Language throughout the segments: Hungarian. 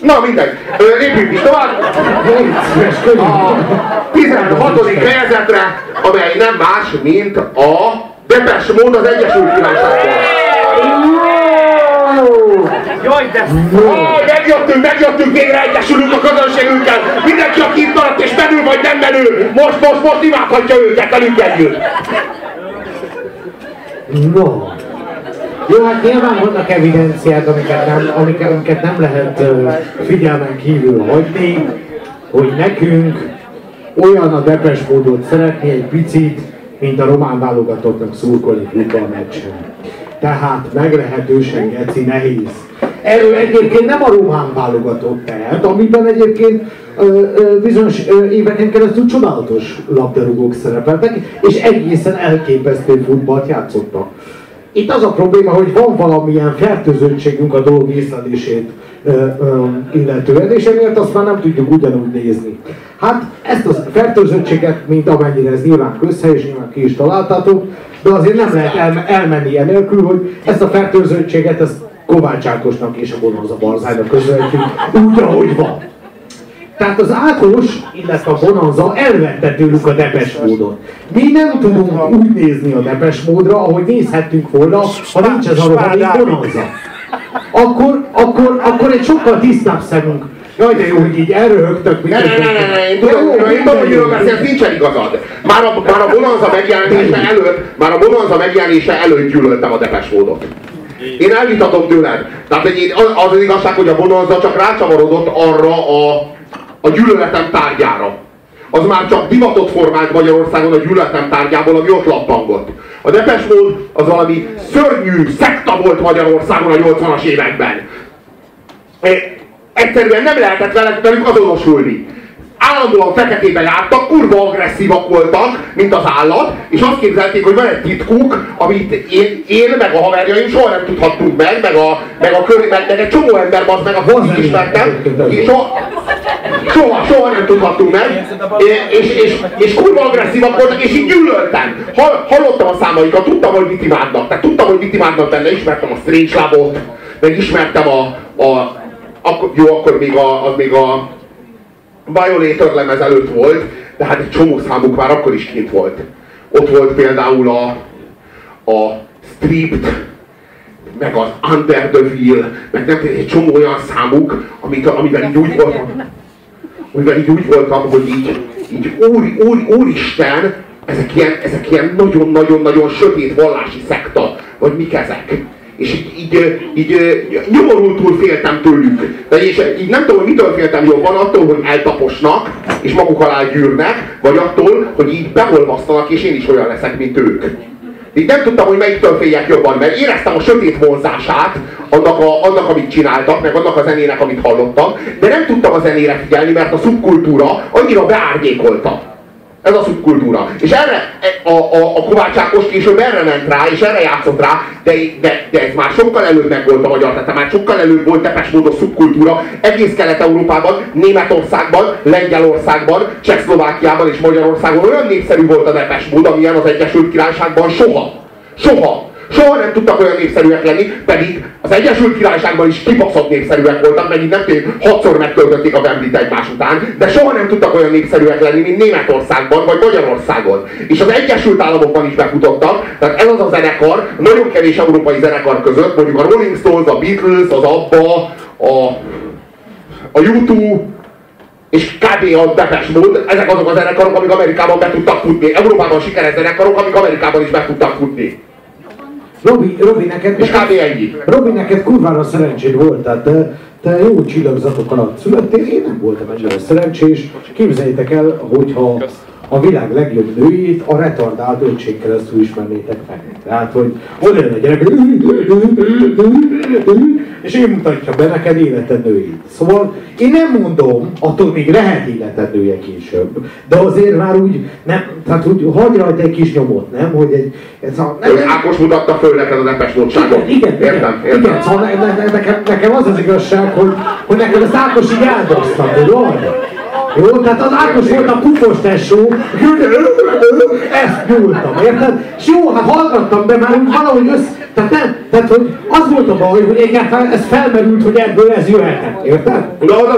Na mindegy, lépjünk is tovább. A 16. fejezetre, amely nem más, mint a Depes mód az Egyesült Királyságban. Jaj, de Ah, megjöttünk, megjöttünk, végre egyesülünk a közönségünkkel. Mindenki, aki itt maradt és menő vagy nem menő, most, most, most imádhatja őket velünk együtt. No. Jó, hát nyilván vannak evidenciák, amiket nem, amiket, amiket nem lehet uh, figyelmen kívül hagyni, hogy nekünk olyan a depes módot szeretni egy picit, mint a román válogatottnak szurkolni futballmeccsen. Tehát meglehetősen geci nehéz. Erről egyébként nem a román válogatott tehet, amiben egyébként ö, ö, bizonyos ö, éveken keresztül csodálatos labdarúgók szerepeltek, és egészen elképesztő futballt játszottak. Itt az a probléma, hogy van valamilyen fertőzöttségünk a dolg észlelését illetően, és emiatt azt már nem tudjuk ugyanúgy nézni. Hát ezt a fertőzöttséget, mint amennyire ez nyilván közhely, és nyilván ki is találtatok, de azért nem lehet el, elmenni enélkül, hogy ezt a fertőzöttséget ezt Kovács Ákosnak és a Bonanza Barzánynak közvetjük úgy, ahogy van. Tehát az Ákos, illetve a Bonanza elvette tőlük a depes módot. Mi nem tudunk úgy nézni a depes módra, ahogy nézhettünk volna, ha nincs ez a rohadék Bonanza. Akkor, akkor, akkor egy sokkal tisztább szemünk. Jaj, de jó, hogy így elröhögtök. Ne, ne, ne, ne, ne, én tudom, Jó, én tudom, hogy miről beszélsz, nincsen igazad. Már a, már a Bonanza megjelenése előtt, már a Bonanza megjelenése előtt gyűlöltem a Depes módot. Én elvitatom tőled. Tehát én, az az igazság, hogy a Bonanza csak rácsavarodott arra a, a gyűlöletem tárgyára. Az már csak divatot formált Magyarországon a gyűlöletem tárgyából, ami ott lappangott. A Depes mód az valami szörnyű szekta volt Magyarországon a 80-as években. Eh, Egyszerűen nem lehetett velük azonosulni. Állandóan feketébe jártak, kurva agresszívak voltak, mint az állat, és azt képzelték, hogy van egy titkuk, amit én, én meg a haverjaim soha nem tudhattunk meg, meg, a, meg, a kör, meg, meg egy csomó ember, az meg a focit ismertem, és soha, soha, soha nem tudhattunk meg, és, és, és, és kurva agresszívak voltak, és így gyűlöltem. Hall, hallottam a számaikat, tudtam, hogy mit imádnak, tehát tudtam, hogy mit imádnak benne, ismertem a Strange Labot, meg ismertem a, a akkor, jó, akkor még a, az még a Violator lemez előtt volt, de hát egy csomó számuk már akkor is kint volt. Ott volt például a, a Stripped, meg az Under the Wheel, meg nem egy csomó olyan számuk, amik, amivel így úgy voltam, amivel így úgy voltam, hogy így, így úr, úr, úristen, ezek ilyen, ezek ilyen nagyon-nagyon-nagyon sötét vallási szekta, vagy mik ezek. És így, így, így nyomorultul féltem tőlük. De és így nem tudom, hogy mitől féltem jobban, attól, hogy eltaposnak, és maguk alá gyűrnek, vagy attól, hogy így beolvasztanak, és én is olyan leszek, mint ők. Így nem tudtam, hogy melyiktől féljek jobban, mert éreztem a sötét vonzását annak, a, annak, amit csináltak, meg annak a zenének, amit hallottam, de nem tudtam a zenére figyelni, mert a szubkultúra annyira beárnyékolta. Ez a szubkultúra. És erre a, a, a Kovács Ákos később erre ment rá, és erre játszott rá, de, de, de ez már sokkal előbb meg volt a magyar, tehát már sokkal előbb volt tepes módos szubkultúra egész Kelet-Európában, Németországban, Lengyelországban, Csehszlovákiában és Magyarországon olyan népszerű volt a depes mód, amilyen az Egyesült Királyságban soha. Soha. Soha nem tudtak olyan népszerűek lenni, pedig az Egyesült Királyságban is kibaszott népszerűek voltak, megint nem tudom, hatszor megtöltötték a Wembley-t egymás után, de soha nem tudtak olyan népszerűek lenni, mint Németországban vagy Magyarországon. És az Egyesült Államokban is befutottak, tehát ez az a zenekar, nagyon kevés európai zenekar között, mondjuk a Rolling Stones, a Beatles, az ABBA, a, a U2, és kb. a Depeche Mode, ezek azok a zenekarok, amik Amerikában be tudtak futni. Európában sikeres zenekarok, amik Amerikában is be tudtak futni. Robi, Robi, neked, És kb. ennyi. Robi, neked kurvára szerencséd volt, tehát te, te jó csillagzatok alatt születtél, én nem voltam ennyire szerencsés. Képzeljétek el, hogyha a világ legjobb nőjét a retardált öcsén keresztül ismernétek meg. Tehát, hogy oda jön a gyerek, és én mutatja be neked életed nőjét. Szóval én nem mondom, attól még lehet életed nője később, de azért már úgy, nem, tehát úgy hagy rajta egy kis nyomot, nem? Hogy egy, ez a, nem, Hogy Ákos mutatta föl neked a Depes Mode-ságot. igen, igen, értem, igen, értem. igen, szóval ne, ne, ne, nekem, nekem az az igazság, hogy, hogy nekem az Ákos így áldozta, tudod? Jó, tehát az Ákos volt a pufos tesó, ezt nyúltam, érted? És jó, hát hallgattam, de már úgy valahogy össze, Tehát, nem, tehát hogy az volt a baj, hogy egyáltalán ez felmerült, hogy ebből ez jöhetett, érted?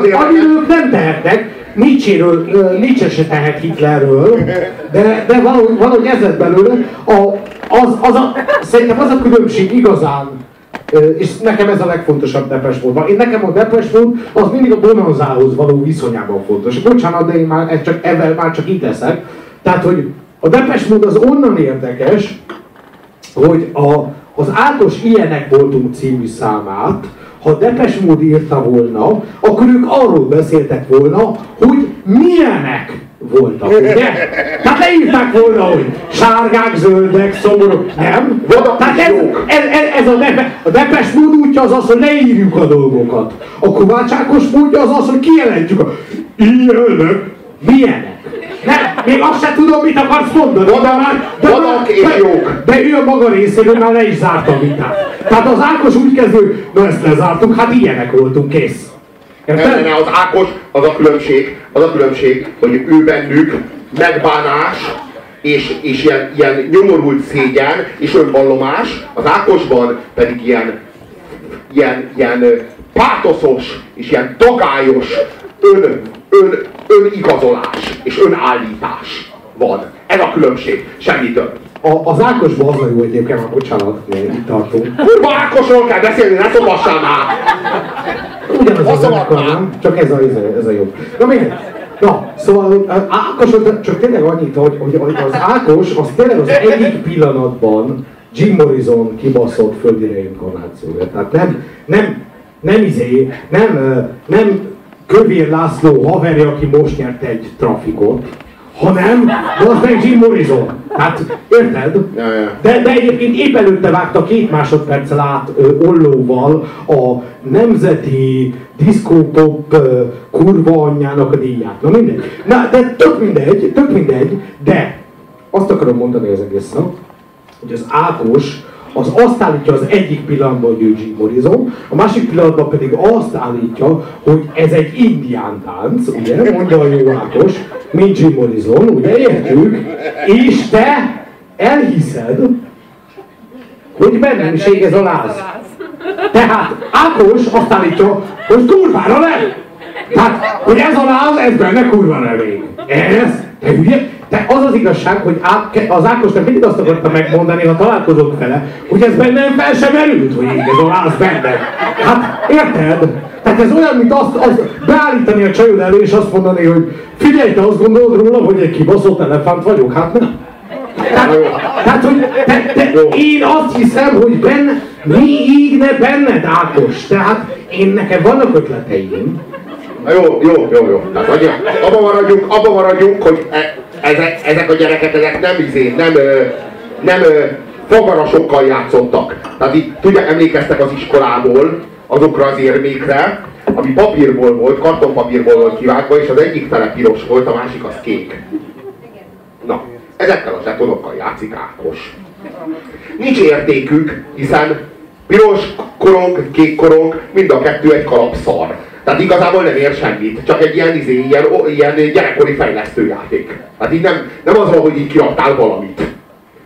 Amiről ők nem tehetnek, Nietzséről, Nietzsche se tehet Hitlerről, de, de valahogy, valahogy ez lett belőle. A, az, az a, szerintem az a különbség igazán, és nekem ez a legfontosabb Depes volt. Én nekem a Depes volt, az mindig a bonanzához való viszonyában fontos. Bocsánat, de én már csak, ebben már csak itt leszek. Tehát, hogy a Depes mód az onnan érdekes, hogy a, az Ákos Ilyenek voltunk című számát, ha Depes mód írta volna, akkor ők arról beszéltek volna, hogy milyenek voltak, ugye? Tehát leírták volna, hogy sárgák, zöldek, szomorúk, nem? Tehát ez, ez, ez, ez a, depe, a Depes mód útja az az, hogy leírjuk a dolgokat. A Kovács Ákos módja az az, hogy kijelentjük a ilyenek, milyenek. Nem, még azt sem tudom, mit akarsz mondani. De már, de, Vadak és de, jók. De ő a maga részéről már le is zárta a vitát. Tehát az Ákos úgy kezdő, na ezt lezártuk, hát ilyenek voltunk, kész. Ne, az Ákos, az a különbség, az a különbség, hogy ő bennük megbánás, és, és ilyen, ilyen nyomorult szégyen és önvallomás, az Ákosban pedig ilyen, ilyen, ilyen pátoszos és ilyen dagályos ön, ön, önigazolás és önállítás van. Ez a különbség, semmi több. A, az Ákosban az a jó egyébként, már bocsánat, itt tartunk. Kurva Ákosról kell beszélni, ne szobassál már! Ugyanaz a zenekar, nem? Csak ez a, ez a, ez a jó. Na miért? Na, szóval Ákos, csak tényleg annyit, hogy, hogy az Ákos az tényleg az egyik pillanatban Jim Morrison kibaszott földi reinkarnációja. Tehát nem, nem, nem izé, nem, nem Kövér László haverja, aki most nyert egy trafikot, hanem az meg Jim Morrison. Hát, érted? De, de egyébként épp előtte vágta két másodperccel át ö, ollóval a nemzeti diszkópop kurva anyjának a díját. Na mindegy. Na, de tök mindegy, tök mindegy, de azt akarom mondani az egészen, hogy az Ákos az azt állítja az egyik pillanatban, hogy ő Jim a másik pillanatban pedig azt állítja, hogy ez egy indián tánc, ugye, mondja a jó Ákos, mint Jim Morrison, ugye, értjük, és te elhiszed, hogy bennenség ez a láz. Tehát Ákos azt állítja, hogy kurvára nem. Tehát, hogy ez a láz, ez benne kurva elég. Ez, te hülye, de az az igazság, hogy az Ákosnak mindig azt akarta megmondani, ha találkozok vele, hogy ez bennem fel sem merült, hogy a láz benne. Hát érted? Tehát ez olyan, mint azt, azt beállítani a csajod elő, és azt mondani, hogy figyelj, te azt gondolod róla, hogy egy kibaszott elefánt vagyok? Hát nem. Tehát, tehát hogy te, te, én azt hiszem, hogy benne, mi így ne benned, Ákos. Tehát én nekem vannak ötleteim, Na jó, jó, jó, jó. Tehát abban maradjunk, abban maradjunk, hogy e, ezek, ezek a gyerekek, ezek nem izé, nem, nem fogarasokkal játszottak. Tehát így, tudják, emlékeztek az iskolából azokra az érmékre, ami papírból volt, kartonpapírból volt kivágva, és az egyik fele piros volt, a másik az kék. Na, ezekkel a zsetonokkal játszik Ákos. Nincs értékük, hiszen piros korong, kék korong, mind a kettő egy kalap szar. Tehát igazából nem ér semmit, csak egy ilyen, izé, ilyen, ilyen gyerekkori fejlesztőjáték. Hát így nem, nem az van, hogy így kiadtál valamit.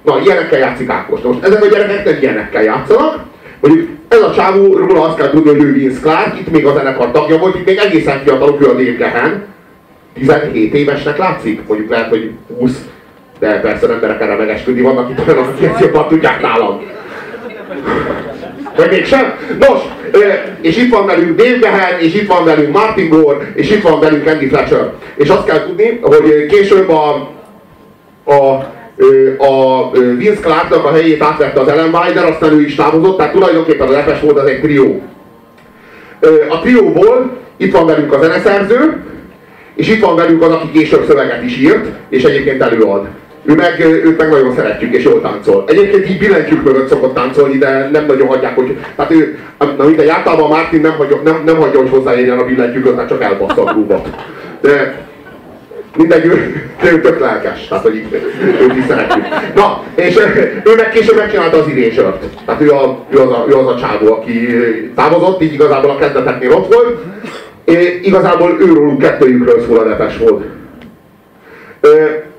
Na, ilyenekkel játszik Ákos. Most ezek a gyerekek nem ilyenekkel játszanak, Mondjuk ez a csávó, róla azt kell tudni, hogy ő Vince Clark, itt még a zenekar tagja volt, itt még egészen fiatalok, ő a Dave Gehen. 17 évesnek látszik, mondjuk lehet, hogy 20, de persze emberek erre megesküdni, vannak itt olyanok, akik ezt jobban tudják nálam. Vagy mégsem? Nos, és itt van velünk Dave Gahan, és itt van velünk Martin Gore, és itt van velünk Andy Fletcher. És azt kell tudni, hogy később a, a a Vince Clarknak a helyét átvette az Ellen Wilder, aztán ő is távozott, tehát tulajdonképpen a lepes volt az egy trió. A trióból itt van velünk a zeneszerző, és itt van velünk az, aki később szöveget is írt, és egyébként előad. Ő meg, őt meg nagyon szeretjük, és jól táncol. Egyébként így billentyűk mögött szokott táncolni, de nem nagyon hagyják, hogy... Tehát ő, na mindegy, általában Martin nem hagyja, nem, nem hagyja hogy hozzáérjen a billentyűköt, mert csak elbassza a grúvat. De mindegy, ő, ő tök lelkes, tehát hogy őt is szeretjük. Na, és ő meg később megcsinálta az idésört. Tehát ő, a, ő, az a, ő az a csávó, aki távozott, így igazából a kezdeteknél ott volt. É, igazából őróluk kettőjükről szól a nepes volt. Azt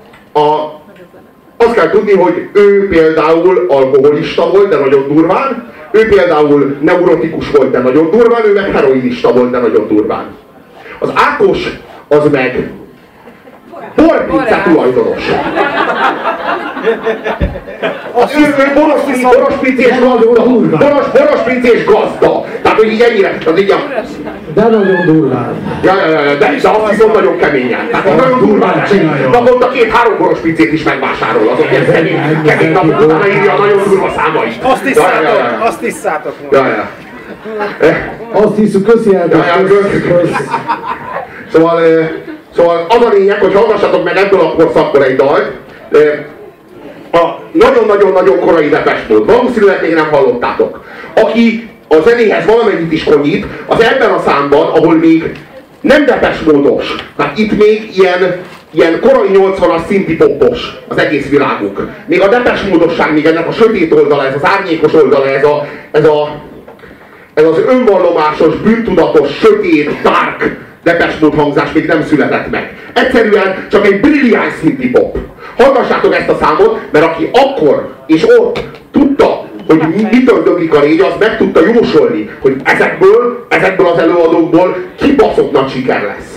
kell tudni, hogy ő például alkoholista volt, de nagyon durván, ő például neurotikus volt, de nagyon durván, ő meg heroinista volt, de nagyon durván. Az Ákos az meg borpizza tulajdonos. Az ő, ő boros, boros pincés gazda. Boros, boros pincés gazda. Tehát, hogy így ennyire, az így a... De nagyon durván. Ja, ja, ja, de, de azt viszont nagyon keményen. Tehát nagyon durván csinálja. Naponta két-három boros pincét is megvásárol. Azok ilyen kemény, kemény napok utána írja a nagyon durva számait. Azt tisszátok, azt tisszátok. Ja, ja. Azt hiszük, köszi Ja, ja, kösz. Szóval, eh, szóval az a lényeg, hogy hallgassatok meg ebből a korszakból egy dalt. Eh, A nagyon-nagyon-nagyon korai Depesmód. Valószínűleg még nem hallottátok. Aki a zenéhez valamennyit is konyít, az ebben a számban, ahol még nem Depesmódos, tehát itt még ilyen, ilyen korai 80-as szinti poppos az egész világuk. Még a Depesmódosság, még ennek a sötét oldala, ez az árnyékos oldala, ez a, ez a, ez az önvallomásos, bűntudatos, sötét, dark Depeche Mode hangzás még nem született meg. Egyszerűen csak egy brilliáns szinti pop. Hallgassátok ezt a számot, mert aki akkor és ott tudta, hogy mi- mitől döglik a régy, az meg tudta jósolni, hogy ezekből, ezekből az előadókból kibaszott nagy siker lesz.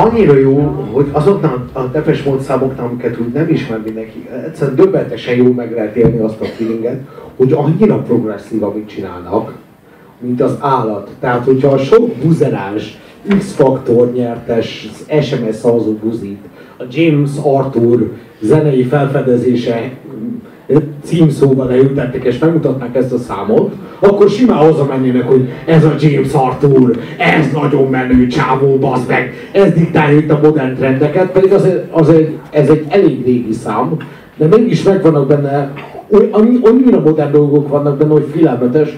Annyira jó, hogy azoknál a Depes Mode számoknál, amiket úgy nem ismer mindenki, egyszerűen döbbenetesen jó meg lehet élni azt a feelinget, hogy annyira progresszív, amit csinálnak, mint az állat. Tehát, hogyha a sok buzerás, X-faktor nyertes, SMS szavazó buzit, a James Arthur zenei felfedezése címszóval leültettek és megmutatnák ezt a számot, akkor simán hazamennének, hogy ez a James Arthur, ez nagyon menő csávó, bazd meg, ez diktálja itt a modern trendeket, pedig az, az egy, ez egy elég régi szám, de mégis megvannak benne annyira modern dolgok vannak benne, hogy félelmetes.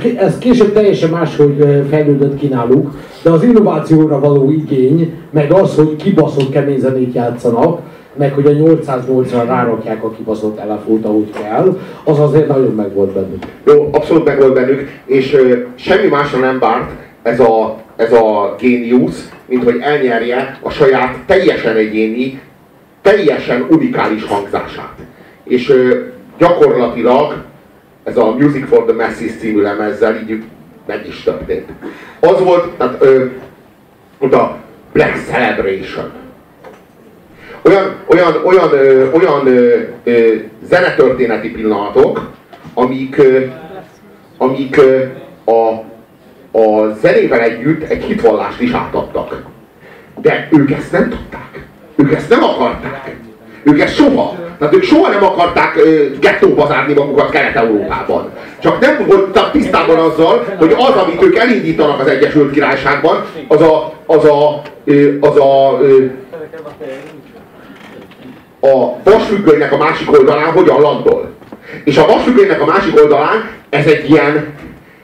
Ké- ez később teljesen máshogy fejlődött ki náluk, de az innovációra való igény, meg az, hogy kibaszott kemény zenét játszanak, meg hogy a 808-ra rárakják a kibaszott elefót, ahogy kell, az azért nagyon meg volt bennük. Jó, abszolút meg volt bennük, és ö, semmi másra nem várt ez a, ez a géniusz, mint hogy elnyerje a saját teljesen egyéni, teljesen unikális hangzását. És ö, gyakorlatilag ez a Music for the Masses című lemezzel így meg is történt. Az volt, tehát ö, a Black Celebration. Olyan, olyan, olyan, ö, olyan ö, ö, zenetörténeti pillanatok, amik, ö, amik ö, a, a zenével együtt egy hitvallást is átadtak. De ők ezt nem tudták. Ők ezt nem akarták. Ők ezt soha. Tehát ők soha nem akarták gettóba zárni magukat Kelet-Európában. Csak nem voltak tisztában azzal, hogy az, amit ők elindítanak az Egyesült Királyságban, az a, az a, az a, ö, a vasfüggönynek a másik oldalán hogyan landol. És a vasfüggönynek a másik oldalán ez egy ilyen,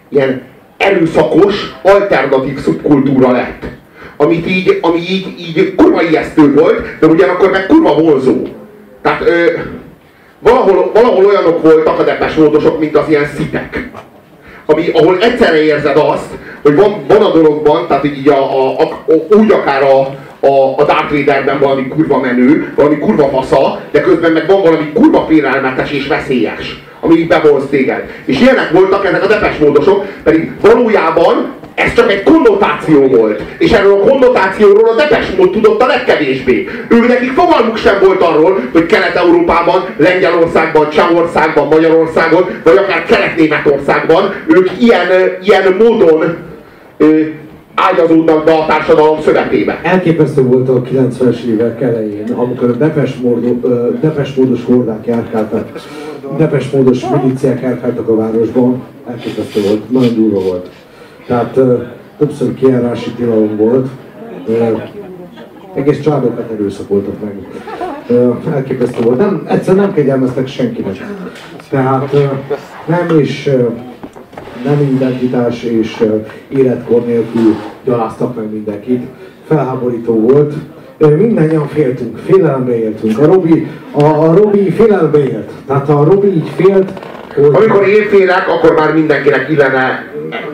ilyen erőszakos, alternatív szubkultúra lett. Amit így, ami így, így kurva ijesztő volt, de ugyanakkor meg kurva vonzó. Tehát ö, valahol, valahol olyanok voltak a depes módosok, mint az ilyen szitek. Ami, ahol egyszerre érzed azt, hogy van, van a dologban, tehát így a, a, a, úgy akár a, a, a Darth Vaderben valami kurva menő, valami kurva fasza, de közben meg van valami kurva félelmetes és veszélyes, ami bevonz téged. És ilyenek voltak ezek a depes módosok, pedig valójában ez csak egy konnotáció volt. És erről a konnotációról a Depes Mód tudott a legkevésbé. Ők nekik fogalmuk sem volt arról, hogy Kelet-Európában, Lengyelországban, Csehországban, Magyarországon, vagy akár Kelet-Németországban ők ilyen, ilyen módon ágyazódnak be a társadalom szövetébe. Elképesztő volt a 90-es évek elején, amikor a Depes, módo, ö, Depes módos hordák járkáltak, Depes módos milíciák járkáltak a városban, elképesztő volt, nagyon durva volt. Tehát többször kiárási tilalom volt, egész családokat erőszakoltak meg. Elképesztő volt, nem, egyszer nem kegyelmeztek senkinek. Tehát nem is nem identitás és életkor nélkül gyaláztak meg mindenkit. Felháborító volt. Ö, Mindannyian féltünk, félelembe éltünk. A Robi, a, a Robi félelembe élt. Tehát a Robi így félt, hogy Amikor én félek, akkor már mindenkinek illene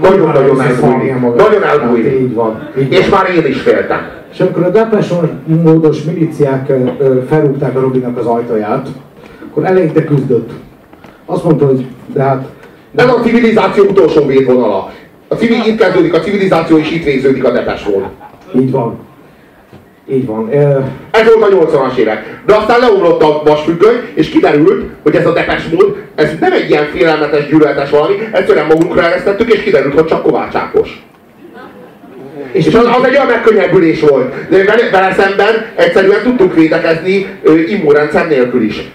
nagyon-nagyon elbújni. Nagyon elbújni. így van. Így És van. már én is féltem. És amikor a Depes módos miliciák felrúgták a Robinak az ajtaját, akkor eleinte küzdött. Azt mondta, hogy de hát Ez a civilizáció utolsó védvonala. A civil, itt kezdődik a civilizáció, és itt végződik a depesról. így van. Így van. Ez volt a 80-as évek. De aztán leomlott a vasfüggöny, és kiderült, hogy ez a depes mód, ez nem egy ilyen félelmetes, gyűlöletes valami, egyszerűen magunkra eresztettük, és kiderült, hogy csak Kovács Ákos. És az, az egy olyan megkönnyebbülés volt. De vele, vele szemben egyszerűen tudtunk védekezni immunrendszer nélkül is.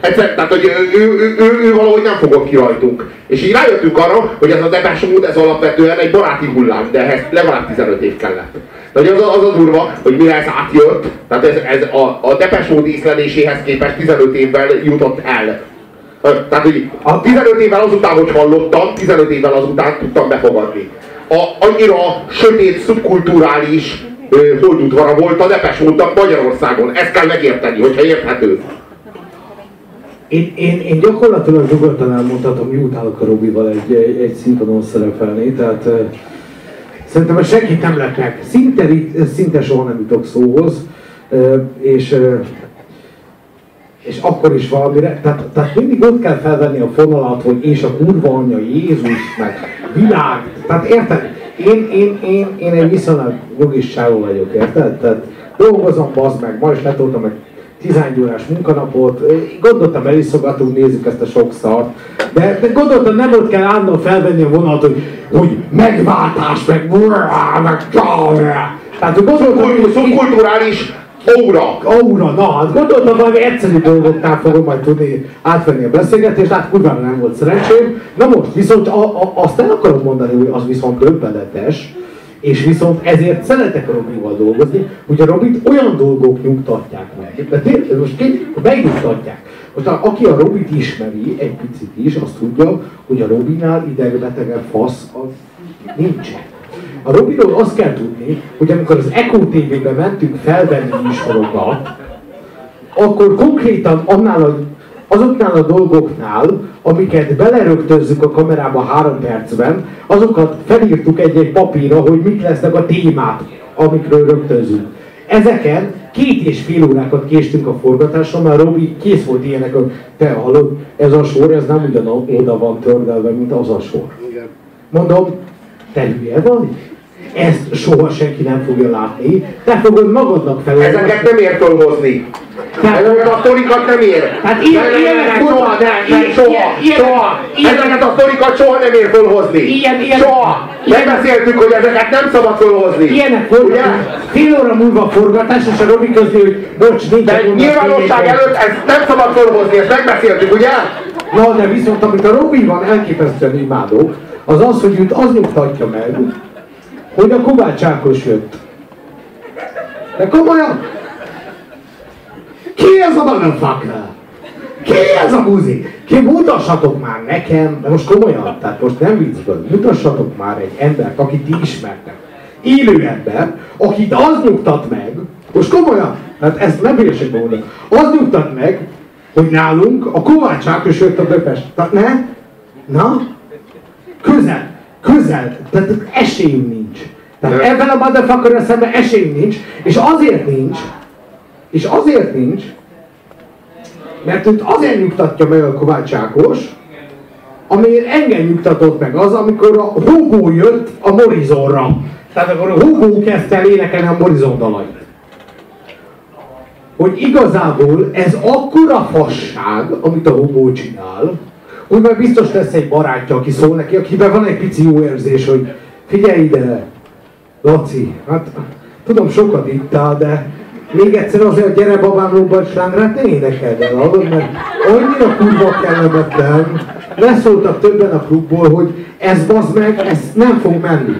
Egyszer, tehát, hogy ő, ő, ő, ő, valahogy nem fogott ki rajtunk. És így rájöttünk arra, hogy ez a depes mód, ez alapvetően egy baráti hullám, de ehhez legalább 15 év kellett. De az, az a durva, hogy mire ez átjött, tehát ez, ez a, a depes mód észleléséhez képest 15 évvel jutott el. Tehát, hogy a 15 évvel azután, hogy hallottam, 15 évvel azután tudtam befogadni. A, annyira sötét, szubkulturális holdudvara volt a Depes Módnak Magyarországon. Ezt kell megérteni, hogyha érthető. Én, én, én gyakorlatilag nyugodtan elmondhatom, hogy utálok a Robival egy, egy, egy színpadon szerepelni, tehát uh, szerintem ez senkit nem meg. Szinte, szinte soha nem jutok szóhoz, uh, és, uh, és akkor is valamire, tehát, tehát mindig ott kell felvenni a fonalat, hogy és a kurva anyja, Jézus, meg világ, tehát érted? én, én, én, én egy viszonylag csávó vagyok, érted? Tehát dolgozom, bazd meg, ma is letoltam egy 11 órás munkanapot, gondoltam eliszogatunk, nézzük ezt a sok szart, de, de gondoltam nem ott kell állandóan felvenni a vonat, hogy, hogy megváltás, meg meg tehát hogy gondoltam, hogy Szubkulturális óra. Aura, na hát gondoltam valami egyszerű dolgoknál fogom majd tudni átvenni a beszélgetést, hát kurvára nem volt szerencsém. Na most viszont a, a, azt el akarom mondani, hogy az viszont döbbenetes, és viszont ezért szeretek a Robival dolgozni, hogy a Robit olyan dolgok nyugtatják meg. De tényleg, most két, megnyugtatják. Most aki a Robit ismeri egy picit is, azt tudja, hogy a Robinál idegbetegen fasz az nincsen. A Robiról azt kell tudni, hogy amikor az Echo TV-be mentünk felvenni műsorokat, akkor konkrétan annál a, azoknál a dolgoknál, amiket belerögtözzük a kamerába három percben, azokat felírtuk egy-egy papírra, hogy mik lesznek a témák, amikről rögtözünk. Ezeken két és fél órákat késtünk a forgatáson, mert Robi kész volt ilyenek, hogy te hallod, ez a sor, ez nem ugyan oda van tördelve, mint az a sor. Mondom, te hülye vagy? Ezt soha senki nem fogja látni. Te fogod magadnak fel. Ezeket nem ér fölhozni. Ezeket a sztorikat nem ér. Hát ilyen- Nem, ilyenek soha, nem, nem, soha, soha. Ezeket a sztorikat soha nem ér fölhozni. Ilyen- ilyen- Soha. Megbeszéltük, hogy ezeket nem szabad fölhozni. Ilyenek Ugye? fél óra múlva forgatás, és a Robi közli, hogy bocs, nincs De nyilvánosság előtt ezt nem szabad fölhozni, ezt megbeszéltük, ugye? Na, de viszont amit a Robiban elképesztően imádok, az az, hogy őt az nyugtatja meg, hogy a Kovács Ákos jött. De komolyan? Ki ez a motherfucker? Ki ez a buzi? Ki mutassatok már nekem, de most komolyan, tehát most nem viccből, mutassatok már egy embert, akit ti ismertek. Élő ember, akit az nyugtat meg, most komolyan, tehát ezt nem hülyeségben mondom, az nyugtat meg, hogy nálunk a Kovács Ákos jött a Böpes. Tehát ne? Na? Közel, közel, tehát esélyünk nincs. Tehát ebben a motherfucker szemben esélyünk nincs, és azért nincs, és azért nincs, mert őt azért nyugtatja meg a Kovács Ákos, amiért engem nyugtatott meg az, amikor a Hugo jött a Morizonra. Tehát akkor a Hugo kezdte el énekelni a Morizon dalait. Hogy igazából ez akkora fasság, amit a Hugo csinál, hogy majd biztos lesz egy barátja, aki szól neki, akiben van egy pici jó érzés, hogy figyelj ide, Laci, hát tudom sokat ittál, de még egyszer azért a gyere babám Robert Slándrát ne énekeld el, hallod, mert annyira kurva kellemetlen, leszóltak többen a klubból, hogy ez bazd meg, ez nem fog menni.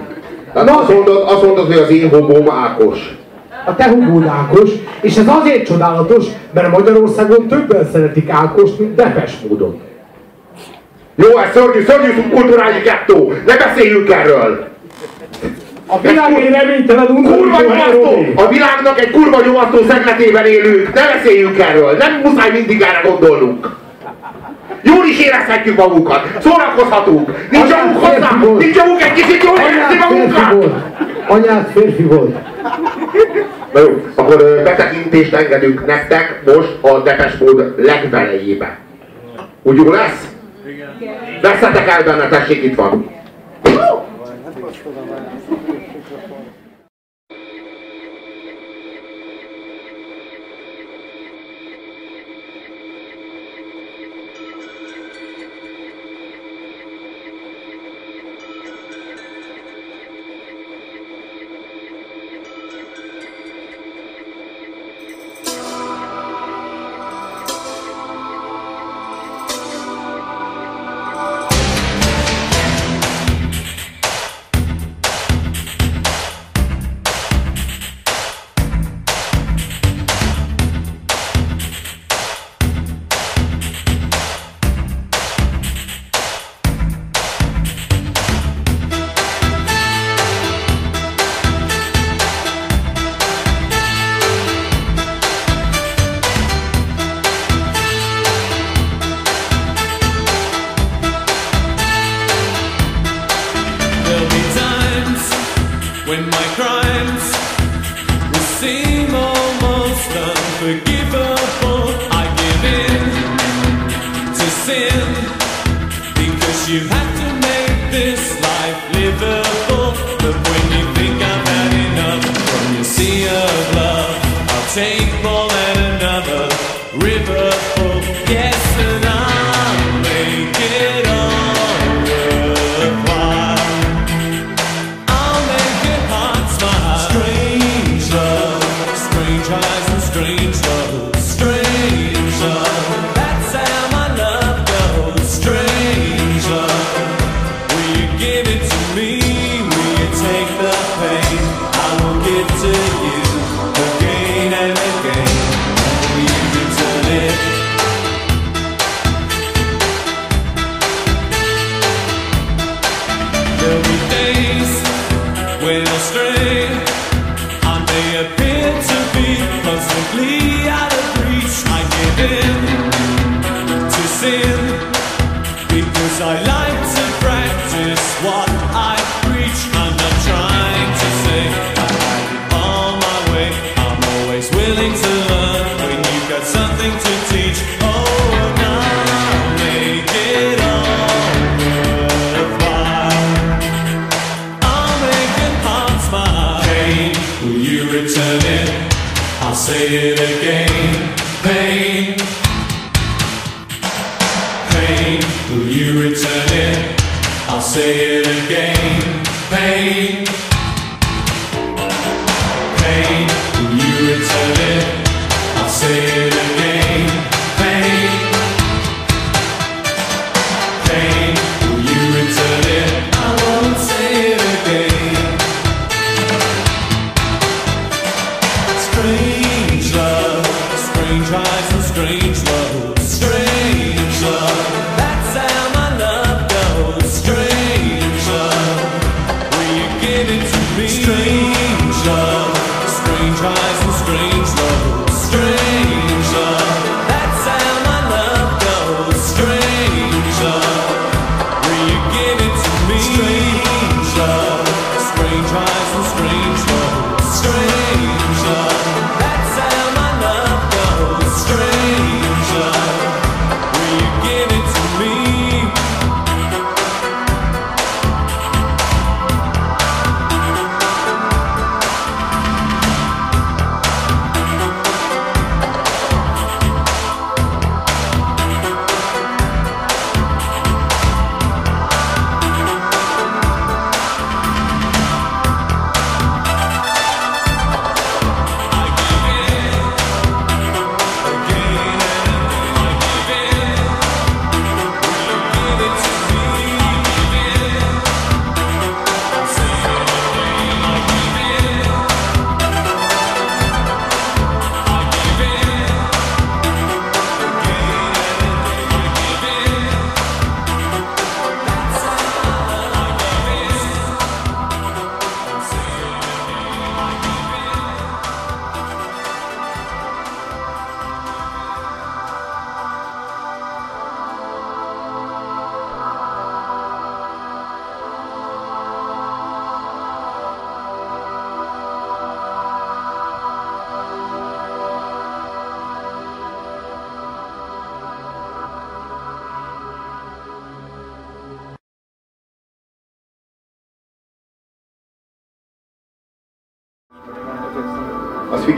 Tehát azt mondod, azt mondod, hogy az én hobóm Ákos. A te hugód Ákos, és ez azért csodálatos, mert Magyarországon többen szeretik Ákost, mint Depes módon. Jó, ez szörnyű, szörnyű kulturális gettó. Ne beszéljünk erről. A világ egy reménytelen Kurva nyomasztó! A világnak egy kurva nyomasztó szegletében élünk. Ne beszéljünk erről. Nem muszáj mindig erre gondolnunk. Jól is érezhetjük magunkat. Szórakozhatunk. Nincs Anyád jogunk hozzá. Nincs jogunk egy kicsit jól érezni magunkat. Anyád férfi volt. Na jó, akkor betekintést engedünk nektek most a Depes Mód legvelejébe. Úgy jó lesz? Veszetek el benne, tessék, itt van. There'll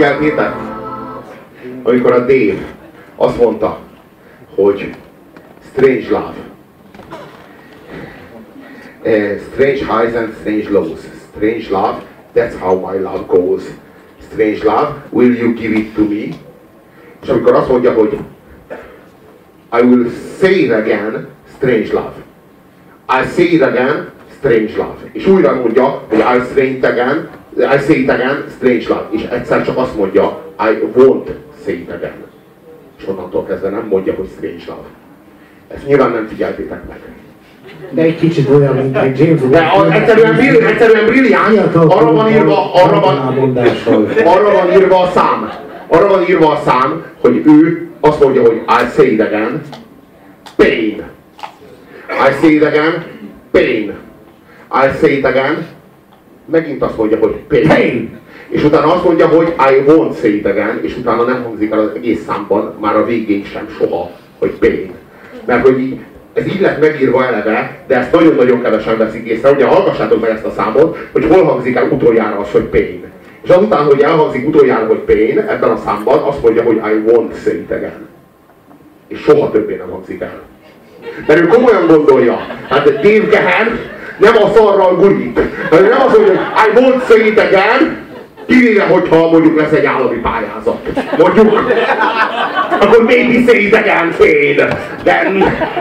figyeltétek? Amikor a Dave azt mondta, hogy Strange Love, uh, Strange Highs and Strange Lows, Strange Love, That's How My Love Goes, Strange Love, Will You Give It To Me? És amikor azt mondja, hogy I will say it again, Strange Love. I say it again, Strange Love. És újra mondja, hogy I'll say it again, I say it again, strange love. És egyszer csak azt mondja, I won't say it again. És onnantól kezdve nem mondja, hogy strange love. Ezt nyilván nem figyeltétek meg. De egy kicsit olyan, mint egy James Bond. De az egyszerűen, brill, egyszerűen brilliáns, arra van írva, arra van, arra van írva a szám. Arra van írva a szám, hogy ő azt mondja, hogy I say it again, pain. I say it again, pain. I say it again, megint azt mondja, hogy pain, és utána azt mondja, hogy I won't say it again, és utána nem hangzik el az egész számban, már a végén sem soha, hogy pain. Mert hogy így, ez így lett megírva eleve, de ezt nagyon-nagyon kevesen veszik észre. Ugye hallgassátok meg ezt a számot, hogy hol hangzik el utoljára az, hogy pain. És azután, hogy elhangzik utoljára, hogy pain, ebben a számban azt mondja, hogy I won't say it again. És soha többé nem hangzik el. Mert ő komolyan gondolja. Hát Dave Gehen nem a szarral gurít. Nem az, hogy I won't say it again, kivéve, hogyha mondjuk lesz egy állami pályázat. Mondjuk. Akkor maybe say it again, pain. De,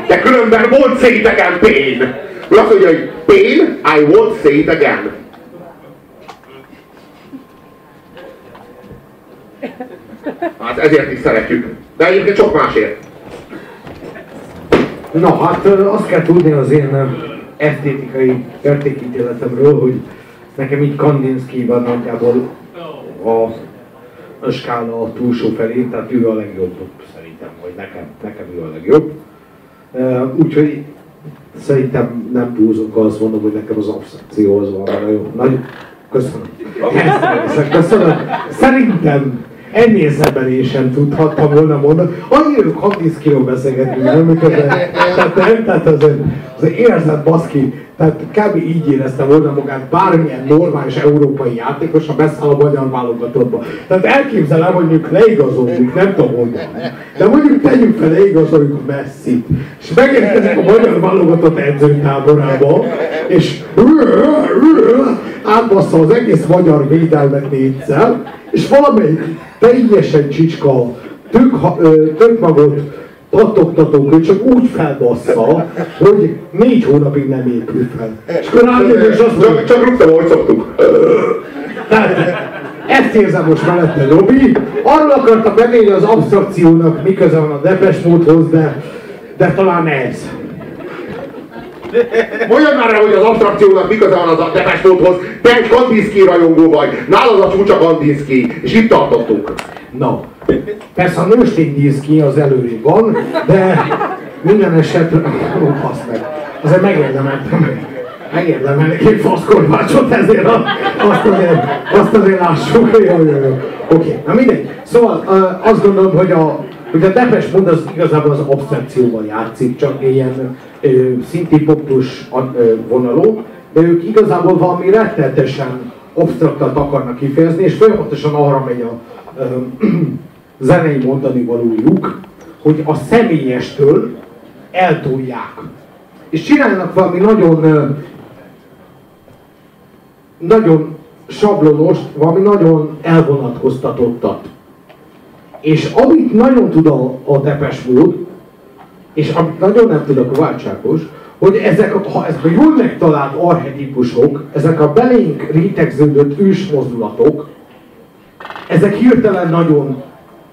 de különben won't say it again, pain. Azt mondja, hogy pain, I won't say it again. Hát ezért is szeretjük. De egyébként sok másért. Na hát azt kell tudni az én esztétikai értékítéletemről, hogy nekem így Kandinsky-ban nagyjából a, a skála a túlsó felé, tehát ő a legjobb szerintem, vagy nekem, nekem ő a legjobb. Ö, Úgyhogy szerintem nem túlzok, azt mondom, hogy nekem az abstrakció az van nagyon nagy. Köszönöm. Ezt köszönöm. Szerintem ennél szembelésen tudhattam volna mondani. Annyira Kandinskyról beszélgetünk, nem miközben. Tehát nem, tehát azért, azért érzed baszki. Tehát kb. így érezte volna magát bármilyen normális európai játékos, ha beszáll a magyar válogatottba. Tehát elképzelem, hogy mondjuk leigazoljuk, nem tudom honnan. De mondjuk tegyük fel, leigazoljuk a Messi-t. És megérkezik a magyar válogatott edzőtáborába, és átbassza az egész magyar védelmet négyszer, és valamelyik teljesen csicska, tök, tök magot pattogtató hogy csak úgy felbassza, hogy négy hónapig nem épül fel. És akkor rájön, és azt mondja, Csak, csak rúgtam, ahogy szoktuk. tehát, ezt érzem most mellette, Robi. Arról akartam bevenni az abstrakciónak, mi köze van a Depes módhoz, de, de talán ez. Mondjad már rá, hogy az abstrakciónak mi köze van az a Depeche Mode-hoz. Te egy Kandinsky rajongó vagy. Nálad a csúcs a Kandinsky. És itt tartottunk. Na, persze a nőstény az előrébb van, de minden esetre... Ó, basz meg. Azért megérdemeltem. Megérdemelnék egy faszkorbácsot ezért, a- azt azért, azt azért lássuk. Jó, jó, jó. Oké, na mindegy. Szóval azt gondolom, hogy a, hogy a Depes Mode az igazából az abstrakcióval játszik, csak ilyen ö, ö, vonalú, de ők igazából valami rettenetesen absztraktat akarnak kifejezni, és folyamatosan arra megy a ö, zenei mondani valójuk, hogy a személyestől eltolják. És csinálnak valami nagyon ö, nagyon sablonos, valami nagyon elvonatkoztatottat. És amit nagyon tud a, a Depes Mode, és amit nagyon nem tud a Kovácsákos, hogy ezek, a- ha ezek a jól megtalált arhetipusok, ezek a belénk rétegződött ősmozdulatok, ezek hirtelen nagyon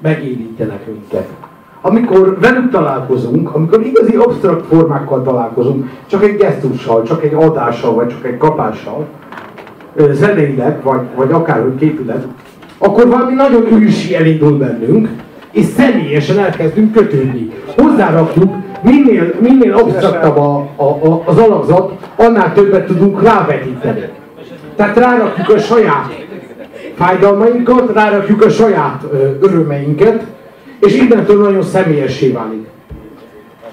megérintenek minket. Amikor velük találkozunk, amikor igazi absztrakt formákkal találkozunk, csak egy gesztussal, csak egy adással, vagy csak egy kapással, zeneileg, vagy, vagy akárhogy képileg, akkor valami nagyon ősi elindul bennünk, és személyesen elkezdünk kötődni. Hozzárakjuk, minél, minél absztraktabb a, a, a, az alakzat, annál többet tudunk rávetíteni. Tehát rárakjuk a saját fájdalmainkat, rárakjuk a saját ö, örömeinket, és innentől nagyon személyessé válik.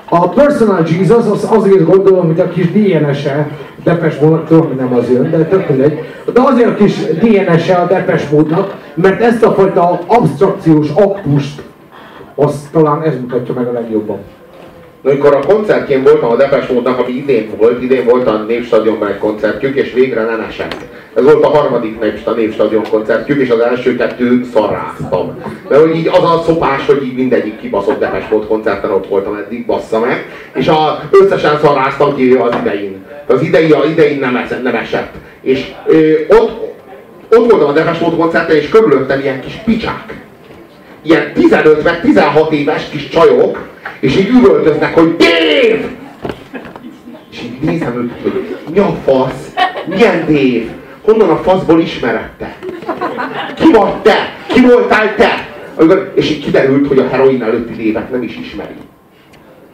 A Personal Jesus az azért gondolom, hogy a kis DNS-e, Depes Módnak, tudom, nem az jön, de tök mindegy, de azért a kis DNS-e a Depes Módnak, mert ezt a fajta abstrakciós aktust, azt talán ez mutatja meg a legjobban. Amikor a koncertjén voltam a Depeche Mode-nak, ami idén volt, idén volt a Népstadionban egy koncertjük, és végre nem esett. Ez volt a harmadik Népstadion koncertjük, és az első kettő szarráztam. Mert hogy így az a szopás, hogy így mindegyik kibaszott Depeche Mode koncerten ott voltam eddig, bassza meg, és a, összesen szarráztam ki az idején. Az idei, a idején nem, esz- nem esett. És ö, ott, ott voltam a Depeche Mode koncerten, és körülöttem ilyen kis picsák ilyen 15 meg 16 éves kis csajok, és így üvöltöznek, hogy Dave! És így nézem őket, hogy mi a fasz? Milyen Dave? Honnan a faszból ismered te? Ki vagy te? Ki voltál te? Amikor, és így kiderült, hogy a heroin előtti Dévet nem is ismeri.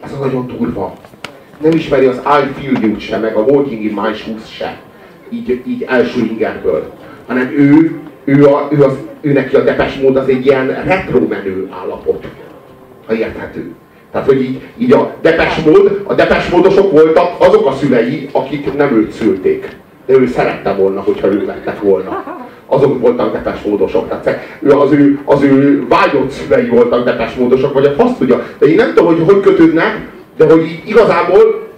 Ez a nagyon durva. Nem ismeri az I Feel You se, meg a Walking in My Shoes se. Így, így első ingerből. Hanem ő, ő, a, ő, az, ő neki a depes mód az egy ilyen retro menő állapot. Ha érthető. Tehát, hogy így, így a depesmód, a depesmódosok voltak azok a szülei, akik nem őt szülték. De ő szerette volna, hogyha ők lettek volna. Azok voltak depesmódosok. Tehát ő, az, ő, az ő vágyott szülei voltak depesmódosok, vagy a fasz tudja. De én nem tudom, hogy hogy kötődnek, de hogy igazából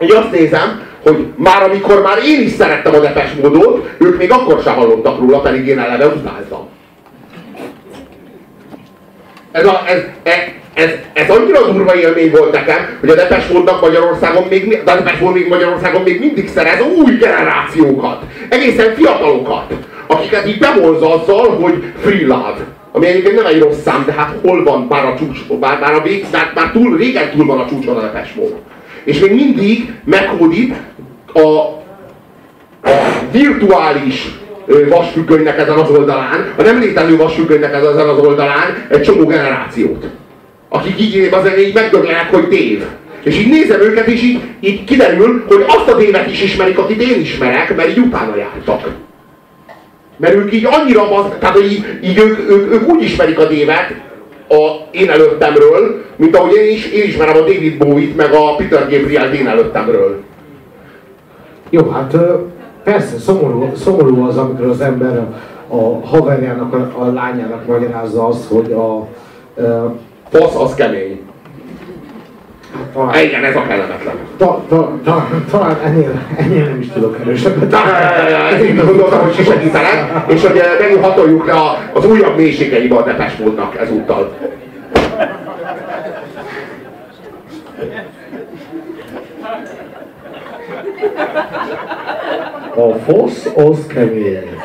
hogy azt nézem, hogy már amikor már én is szerettem a depesmódot, ők még akkor sem hallottak róla, pedig én eleve utáltam. Ez, a, ez, ez, ez, ez annyira durva élmény volt nekem, hogy a Depeche Mode-nak Magyarországon még, de a Depeche Mode még Magyarországon még mindig szerez új generációkat, egészen fiatalokat, akiket így bevonza azzal, hogy free love. Ami egyébként nem egy rossz szám, de hát hol van már a csúcs, már, már, a vég, már, már túl, régen túl van a csúcson a Depeche Mode. És még mindig meghódít a, a virtuális vasfüggönynek ezen az oldalán, a nem létező vasfüggönynek ezen az oldalán egy csomó generációt. Akik így, azért így megdöglenek, hogy tév. És így nézem őket, és így, így kiderül, hogy azt a tévet is ismerik, akit én ismerek, mert így utána jártak. Mert ők így annyira, baz, tehát hogy így, így ők, ők, ők, úgy ismerik a dévet a én előttemről, mint ahogy én is én ismerem a David Bowie-t, meg a Peter Gabriel én előttemről. Jó, hát persze, szomorú, szomorú az, amikor az ember a, a haverjának, a, a lányának magyarázza azt, hogy a... Ö, Fasz, az kemény. talán, Igen, ez a kellemetlen. ta, ta, ta, talán ennél, ennél nem is tudok erősebbet. Én gondoltam, hogy segítenek, és hogy megint hatoljuk le a- az újabb mélységeibe a Depeche Mode-nak ezúttal. A fosz, az kemény.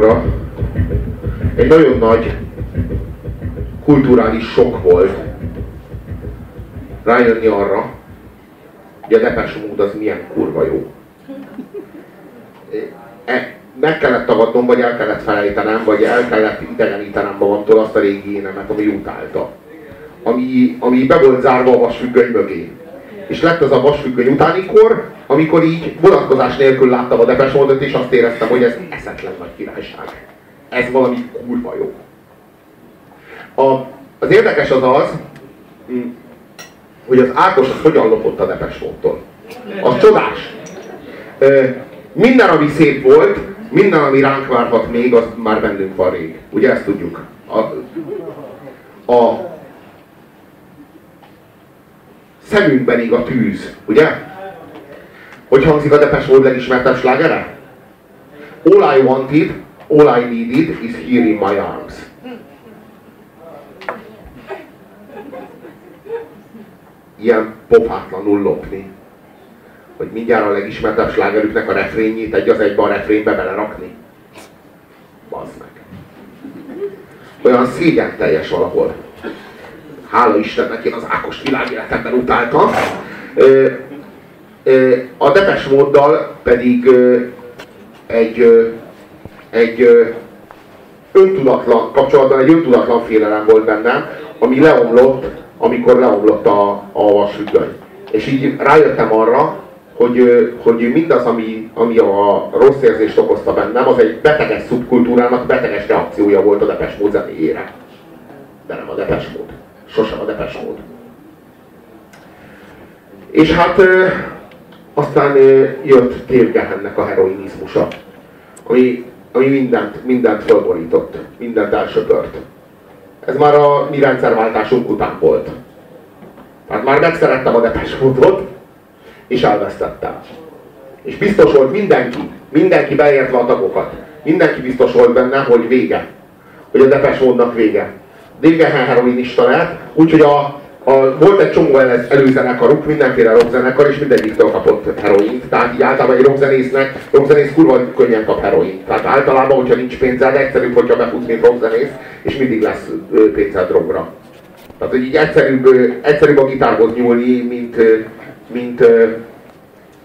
Számomra egy nagyon nagy kulturális sok volt rájönni arra, hogy a Depeche Mode az milyen kurva jó. E, meg kellett tagadnom, vagy el kellett felejtenem, vagy el kellett idegenítenem magamtól azt a régi énemet, ami utálta. Ami, ami be volt zárva a vasfüggöny mögé. És lett az a vasfüggöny utáni kor, amikor így vonatkozás nélkül láttam a Depeche Mode-ot, és azt éreztem, hogy ez eszetlen nagy királyság. Ez valami kurva jó. A, az érdekes az az, mm, hogy az Ákos az hogyan lopott a Depeche Mode-tól. Az csodás. Minden, ami szép volt, minden, ami ránk várhat még, az már bennünk van rég. Ugye ezt tudjuk? A, a szemünkben ég a tűz, ugye? Hogy hangzik a Depeche Mode legismertebb slágere? All I wanted, all I needed is here in my arms. Ilyen pofátlanul lopni. Hogy mindjárt a legismertebb slágerüknek a refrényét egy az egybe a refrénybe belerakni. Bazd meg. Olyan szégyen teljes valahol. Hála Istennek, én az Ákost világéletemben utáltam. A Depes móddal pedig egy, egy öntudatlan, kapcsolatban egy öntudatlan félelem volt bennem, ami leomlott, amikor leomlott a, a vasfüggöny. És így rájöttem arra, hogy, hogy mindaz, ami, ami a rossz érzést okozta bennem, az egy beteges szubkultúrának beteges reakciója volt a Depes Mód zenéjére. De nem a Depes Mód. Sosem a Depes Mód. És hát aztán jött Dave Gehennek a heroinizmusa, ami, ami mindent, mindent fölborított, mindent elsöpört. Ez már a mi rendszerváltásunk után volt. Tehát már megszerettem a Depes Módot, és elvesztettem. És biztos volt mindenki, mindenki beértve a tagokat, mindenki biztos volt benne, hogy vége. Hogy a Depes Módnak vége. Dégehen heroinista lett, úgyhogy a, a, volt egy csomó el, előzenekaruk, mindenféle rockzenekar, és mindegyiktől kapott heroint. Tehát így általában egy rockzenésznek, rockzenész kurva könnyen kap heroint. Tehát általában, hogyha nincs pénzed, egyszerűbb, hogyha befutsz, mint rockzenész, és mindig lesz pénzed drogra. Tehát, hogy így egyszerűbb, egyszerűbb a gitárhoz nyúlni, mint, mint,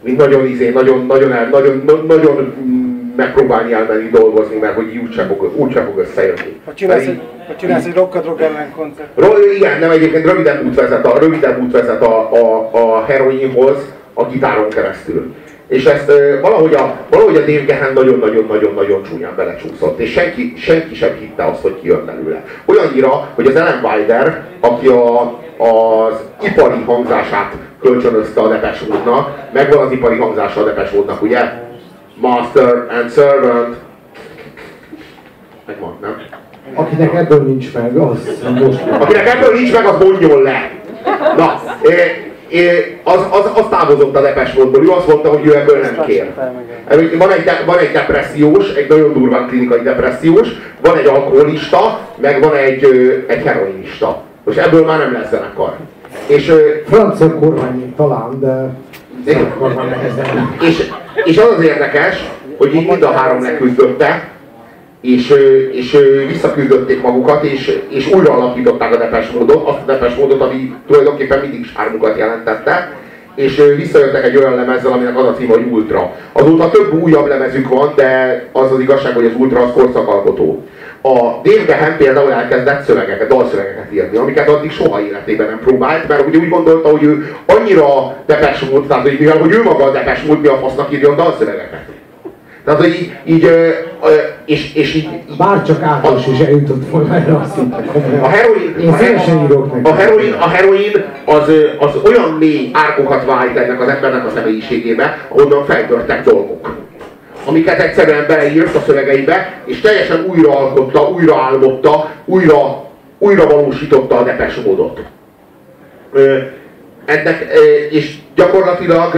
mint nagyon izé, nagyon, nagyon, nagyon, nagyon mm, megpróbálni elmenni dolgozni, mert hogy így úgysem fog, úgysem fog összejönni. Ha csinálsz, egy, ha csinálsz egy rockadrog ellen koncert. Ro- igen, nem egyébként röviden út vezet a, röviden út vezet a, a, a heroinhoz a gitáron keresztül. És ezt ö, valahogy a, valahogy a Dave Gehen nagyon-nagyon-nagyon-nagyon csúnyán belecsúszott, és senki, senki sem hitte azt, hogy kijön belőle. Olyannyira, hogy az Ellen Wilder, aki a, az ipari hangzását kölcsönözte a Depeche Mode-nak, megvan az ipari hangzása a Depeche Mode-nak, ugye? Master and Servant. Megvan, nem? Akinek ebből nincs meg, az most. Akinek ebből nincs meg, az mondjon le. Na, é, é, az, az, az távozott a Depes Módból. Ő azt mondta, hogy ő ebből nem kér. Van egy, de- van egy depressziós, egy nagyon durván klinikai depressziós, van egy alkoholista, meg van egy, egy heroinista. Most ebből már nem lesz zenekar. És, Francia kormány talán, de és, és az az érdekes, hogy így mind a három leküzdötte, és, és visszaküldötték magukat, és, és újra alapították a Depes módot, azt a Depes módot, ami tulajdonképpen mindig sármukat jelentette, és visszajöttek egy olyan lemezzel, aminek az a cím, hogy Ultra. Azóta több újabb lemezük van, de az az igazság, hogy az Ultra az korszakalkotó. A Dave Gahan például elkezdett szövegeket, dalszövegeket írni, amiket addig soha életében nem próbált, mert ugye úgy gondolta, hogy ő annyira Depes mód, tehát hogy mivel hogy ő maga a Depes mód, mi a fasznak írjon dalszövegeket. Tehát, hogy így, így és, és így, Bárcsak Ákos is eljutott volna erre a szintre a heroin, Én a, szívesen heroin, írok neki. a heroin, a heroin az, az olyan mély árkokat vált ennek az embernek a személyiségébe, ahonnan feltörtek dolgok. Amiket egyszerűen beleírt a szövegeibe, és teljesen újra alkotta, újra újra, valósította a depes módot. Ennek, és gyakorlatilag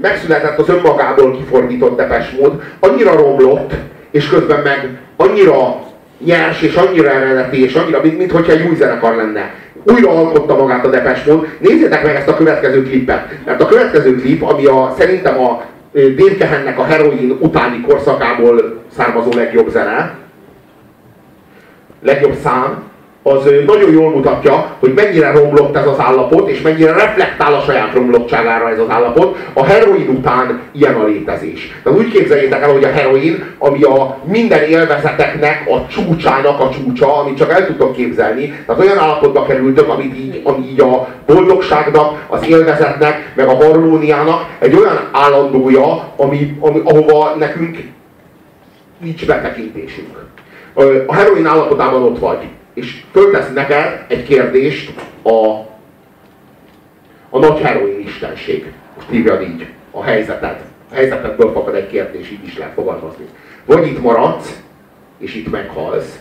megszületett az önmagából kifordított Depes mód, annyira romlott, és közben meg annyira nyers, és annyira eredeti, és annyira, mint, mint hogyha egy új zenekar lenne. Újra alkotta magát a Depes mód. Nézzétek meg ezt a következő klipet. Mert a következő klip, ami a, szerintem a, Dave a heroin utáni korszakából származó legjobb zene, legjobb szám, az nagyon jól mutatja, hogy mennyire romlott ez az állapot, és mennyire reflektál a saját romlottságára ez az állapot. A heroin után ilyen a létezés. Tehát úgy képzeljétek el, hogy a heroin, ami a minden élvezeteknek a csúcsának a csúcsa, amit csak el tudtok képzelni, tehát olyan állapotba kerültök, amit így, ami így a boldogságnak, az élvezetnek, meg a harmóniának egy olyan állandója, ami, ami, ahova nekünk nincs betekintésünk. A heroin állapotában ott vagy, és föltesz neked egy kérdést a, a nagy heroin istenség. Most hívjad így a helyzeted. A helyzetedből fakad egy kérdés, így is lehet fogalmazni. Vagy itt maradsz, és itt meghalsz,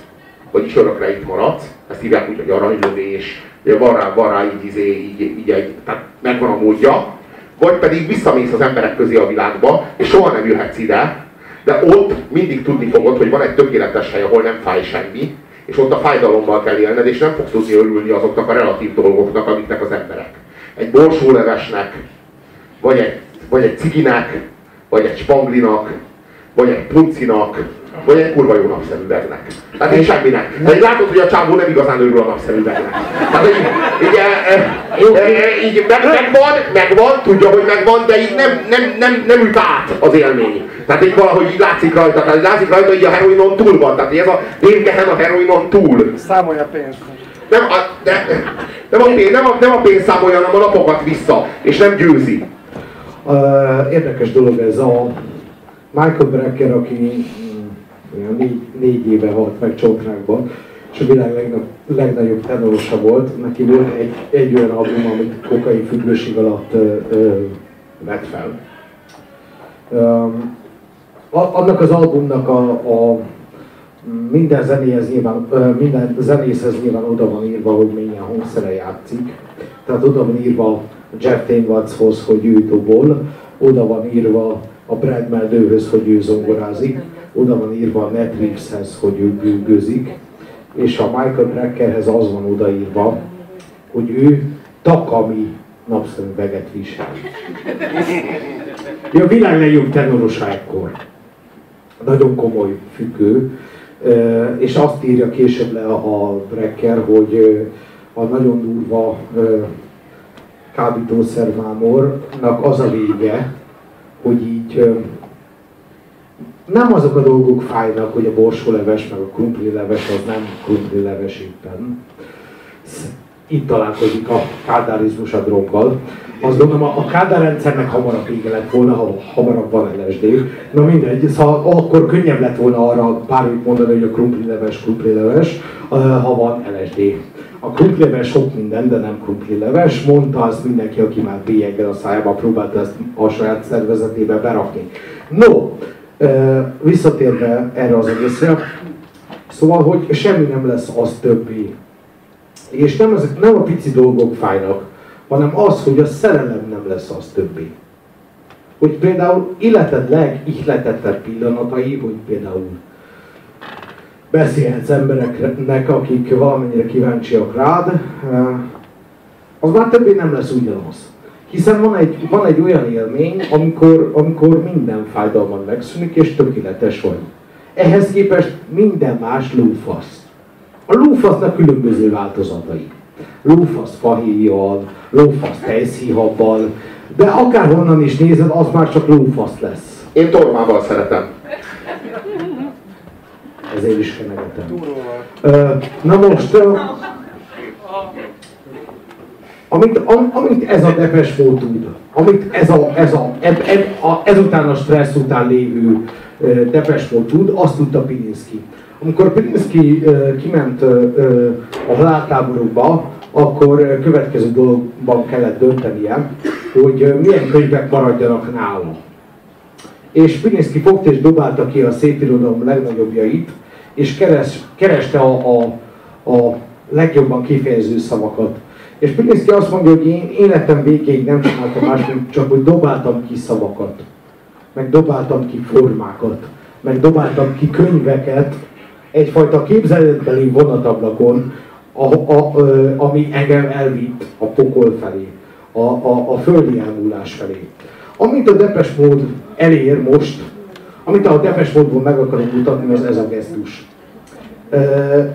vagyis örökre itt maradsz, ezt hívják úgy, hogy aranylövés, van rá, van rá így, izé, így, így egy, tehát megvan a módja, vagy pedig visszamész az emberek közé a világba, és soha nem jöhetsz ide, de ott mindig tudni fogod, hogy van egy tökéletes hely, ahol nem fáj semmi, és ott a fájdalommal kell élned, és nem fogsz tudni örülni azoknak a relatív dolgoknak, amiknek az emberek. Egy borsólevesnek, vagy egy, vagy egy ciginek, vagy egy spanglinak, vagy egy puncinak, vagy egy kurva jó napszemüvegnek. Tehát egy semminek. De így látod, hogy a csávó nem igazán örül a napszemüvegnek. Tehát így, így, e, e, e, így meg, megvan, megvan, tudja, hogy megvan, de így nem, nem, nem, nem üt át az élmény. Tehát így valahogy így látszik rajta, tehát látszik rajta, hogy a heroinon túl van. Tehát ez a Dave a heroinon túl. Számolja pénzt. Nem a, de, nem, a pénz, nem, a, nem a pénz számolja, hanem a napokat vissza. És nem győzi. Uh, érdekes dolog ez a Michael Brecker, aki olyan négy, négy éve halt meg Csontrákban, és a világ legnagyobb, legnagyobb tenorosa volt. Neki volt egy, egy olyan album, amit kokain függőség alatt ö, ö, vett fel. Um, annak az albumnak a, a minden zenéhez nyilván, minden zenészhez nyilván oda van írva, hogy milyen hangszere játszik. Tehát oda van írva Jeff Tainwatzhoz, hogy ő oda van írva a Brad Meldőhöz, hogy ő zongorázik, oda van írva a Matt Reeveshez, hogy ő bűgözik, és a Michael Breckerhez az van odaírva, hogy ő takami napszemüveget visel. Ő a világ legjobb tenoros ekkor. Nagyon komoly függő, és azt írja később le a Brecker, hogy a nagyon durva kábítószermámornak az a vége, hogy így nem azok a dolgok fájnak, hogy a borsóleves meg a krumplileves az nem krumplileves éppen. Itt találkozik a kádárizmus a droggal. Azt gondolom, a kádár rendszernek hamarabb vége lett volna, ha hamarabb van LSD. Na mindegy, szóval akkor könnyebb lett volna arra bármit mondani, hogy a krumplileves, krumplileves, ha van LSD. A krumplileves sok minden, de nem krumplileves, mondta azt mindenki, aki már bélyeggel a szájába próbálta ezt a saját szervezetébe berakni. No, visszatérve erre az egészre, szóval, hogy semmi nem lesz az többé. És nem, ezek, nem a pici dolgok fájnak, hanem az, hogy a szerelem nem lesz az többé. Hogy például életed legihletettebb pillanatai, hogy például beszélhetsz embereknek, akik valamennyire kíváncsiak rád, az már többé nem lesz ugyanaz. Hiszen van egy, van egy olyan élmény, amikor, amikor minden fájdalman megszűnik, és tökéletes vagy. Ehhez képest minden más lófasz. A lófasznak különböző változatai. Lófasz fahéjjal, lófasz tejszíhabbal, de akárhonnan is nézed, az már csak lófasz lesz. Én tormával szeretem. Ezért is kenegetem. Na most, amit, am, amit ez a depes mód tud, amit ez a, ez a, eb, eb, a ezután a stressz után lévő ö, depes tud, azt tudta Pilinszki. Amikor Pilinszki ö, kiment ö, a haláltáborokba, akkor következő dologban kellett döntenie, hogy milyen könyvek maradjanak nála. És Pilinszki fogta és dobálta ki a szépirodalom legnagyobbjait, és keres, kereste a, a, a legjobban kifejező szavakat. És Pilinszki azt mondja, hogy én életem végéig nem csináltam más, mint csak hogy dobáltam ki szavakat, meg dobáltam ki formákat, meg dobáltam ki könyveket egyfajta képzeletbeli vonatablakon, a, a, ö, ami engem elvitt a pokol felé, a, a, a földi elmúlás felé. Amit a depes mód elér most, amit a depes módból meg akarok mutatni, az ez a gesztus.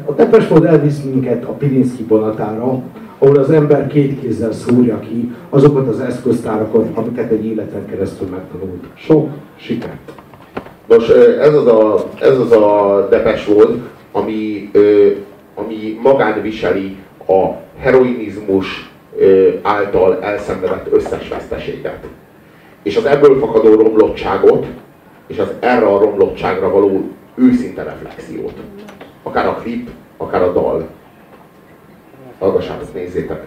A depes mód elvisz minket a Pilinszki vonatára, ahol az ember két kézzel szúrja ki azokat az eszköztárakat, amiket egy életen keresztül megtanult. Sok sikert! Nos, ez az a, ez az a depes volt, ami, ami magán viseli a heroinizmus által elszenvedett összes veszteséget. És az ebből fakadó romlottságot, és az erre a romlottságra való őszinte reflexiót. Akár a klip, akár a dal. Hallgassátok, nézzétek!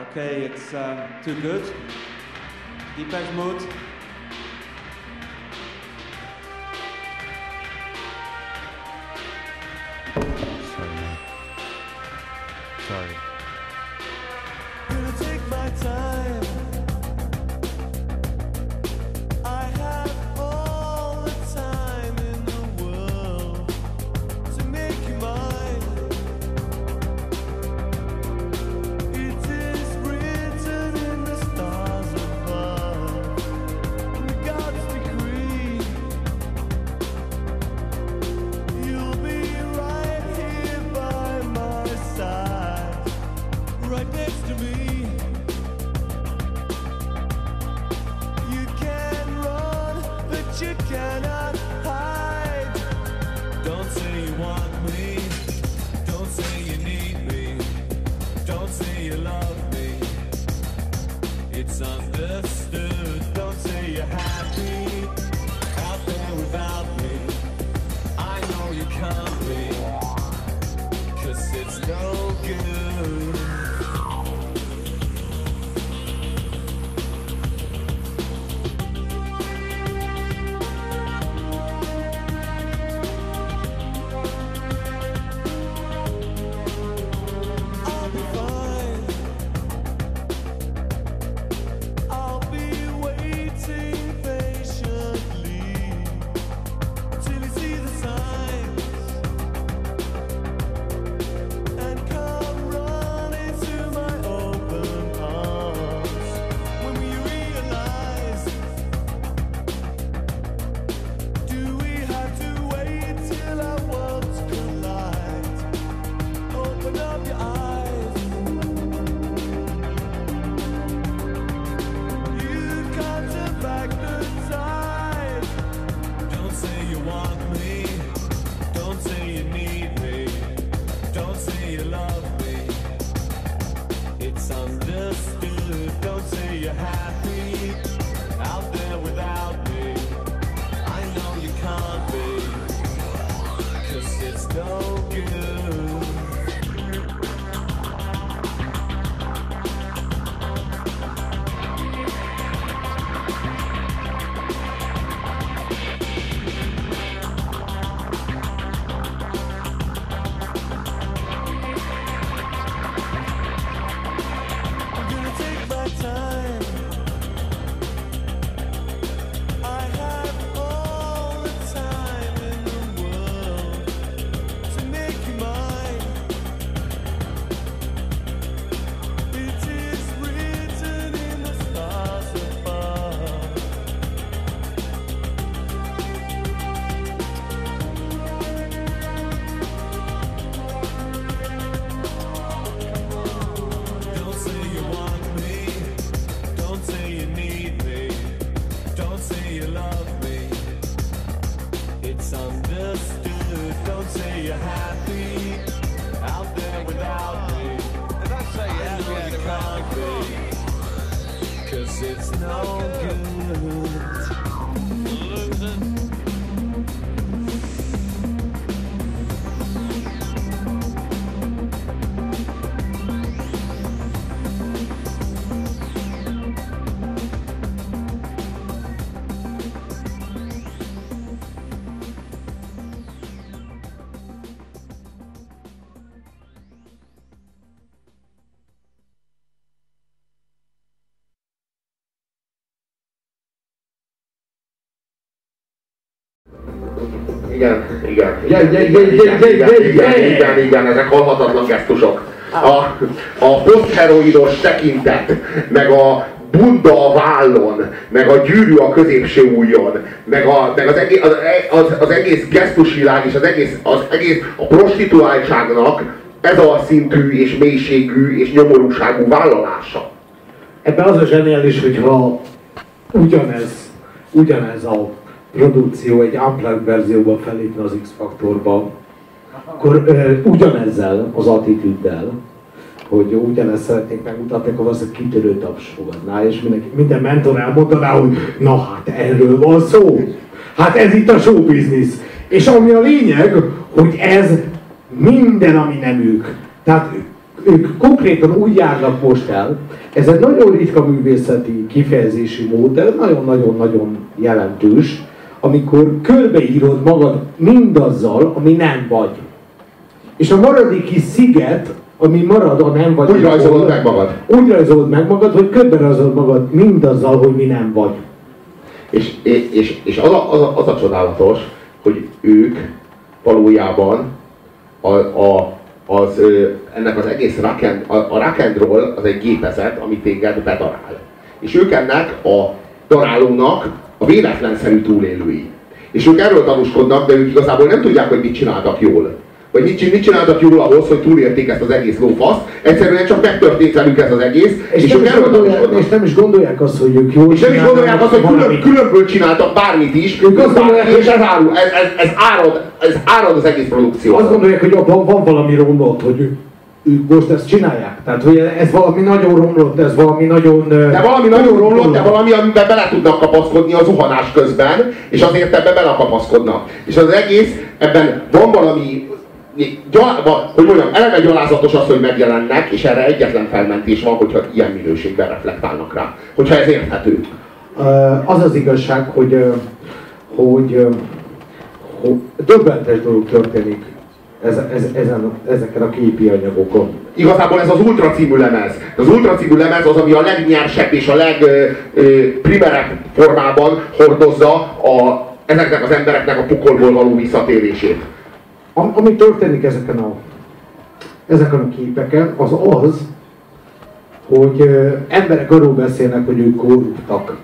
Okay, it's uh, too good. Depeche mode. sorry. Igen. Igen, igen, igen, igen, igen, ja. igen, igen, ezek halhatatlan gesztusok. A, a posztheroidos tekintet, meg a bunda a vállon, meg a gyűrű a középső ujjon, meg, a, meg az, egész, az, az, az egész gesztusvilág és az egész, az egész a prostituáltságnak ez a szintű és mélységű és nyomorúságú vállalása. Ebben az a zseniális, hogyha ugyanez, ugyanez a produkció egy unplugged verzióban felépne az X-faktorba, akkor ö, ugyanezzel az attitűddel, hogy ugyanezt szeretnék megmutatni, akkor a kitörő taps fogadná, és mindenki, minden mentor elmondaná, hogy na hát erről van szó. Hát ez itt a show business. És ami a lényeg, hogy ez minden, ami nem ők. Tehát ők konkrétan úgy járnak most el, ez egy nagyon ritka művészeti kifejezési mód, de nagyon-nagyon-nagyon jelentős, amikor körbeírod magad mindazzal, ami nem vagy. És a maradék kis sziget, ami marad a nem vagy. Úgy rajzolod meg magad. Úgy rajzolod meg magad, hogy körbe rajzolod magad mindazzal, hogy mi nem vagy. És, és, és az, a, az, a, az a csodálatos, hogy ők valójában a, a, az, ennek az egész rock and, a, a rock and roll az egy gépezet, ami téged bedarál. És ők ennek a darálónak a véletlenszerű túlélői. És ők erről tanúskodnak, de ők igazából nem tudják, hogy mit csináltak jól. Vagy mit, mit csináltak jól ahhoz, hogy túlélték ezt az egész lófaszt. Egyszerűen csak megtörtént velük ez az egész, és, És, ők erről tanúskodnak. és nem is gondolják azt, hogy ők jól És nem is gondolják azt, hogy külön, különből csináltak bármit is, Ők azt gondolják, és ez, árul, ez, ez, ez, árad, ez árad az egész produkció. Azt gondolják, hogy abban van valami romlott, hogy ők, ők most ezt csinálják. Tehát, hogy ez valami nagyon romlott, ez valami nagyon... De valami nagyon romlott, de valami, amiben bele tudnak kapaszkodni a zuhanás közben, és azért ebbe belekapaszkodnak. És az egész, ebben van valami, gyal, hogy mondjam, eleve gyalázatos az, hogy megjelennek, és erre egyetlen felmentés van, hogyha ilyen minőségben reflektálnak rá. Hogyha ez érthető. Az az igazság, hogy, hogy, hogy döbbentes dolog történik ez, ez, ezen, ezeken a képi anyagokon. Igazából ez az Ultra című lemez. Az Ultra című lemez az, ami a legnyersebb és a legprimerebb formában hordozza a, ezeknek az embereknek a pokolból való visszatérését. Am, ami történik ezeken a, ezeken a képeken, az az, hogy ö, emberek arról beszélnek, hogy ők korruptak.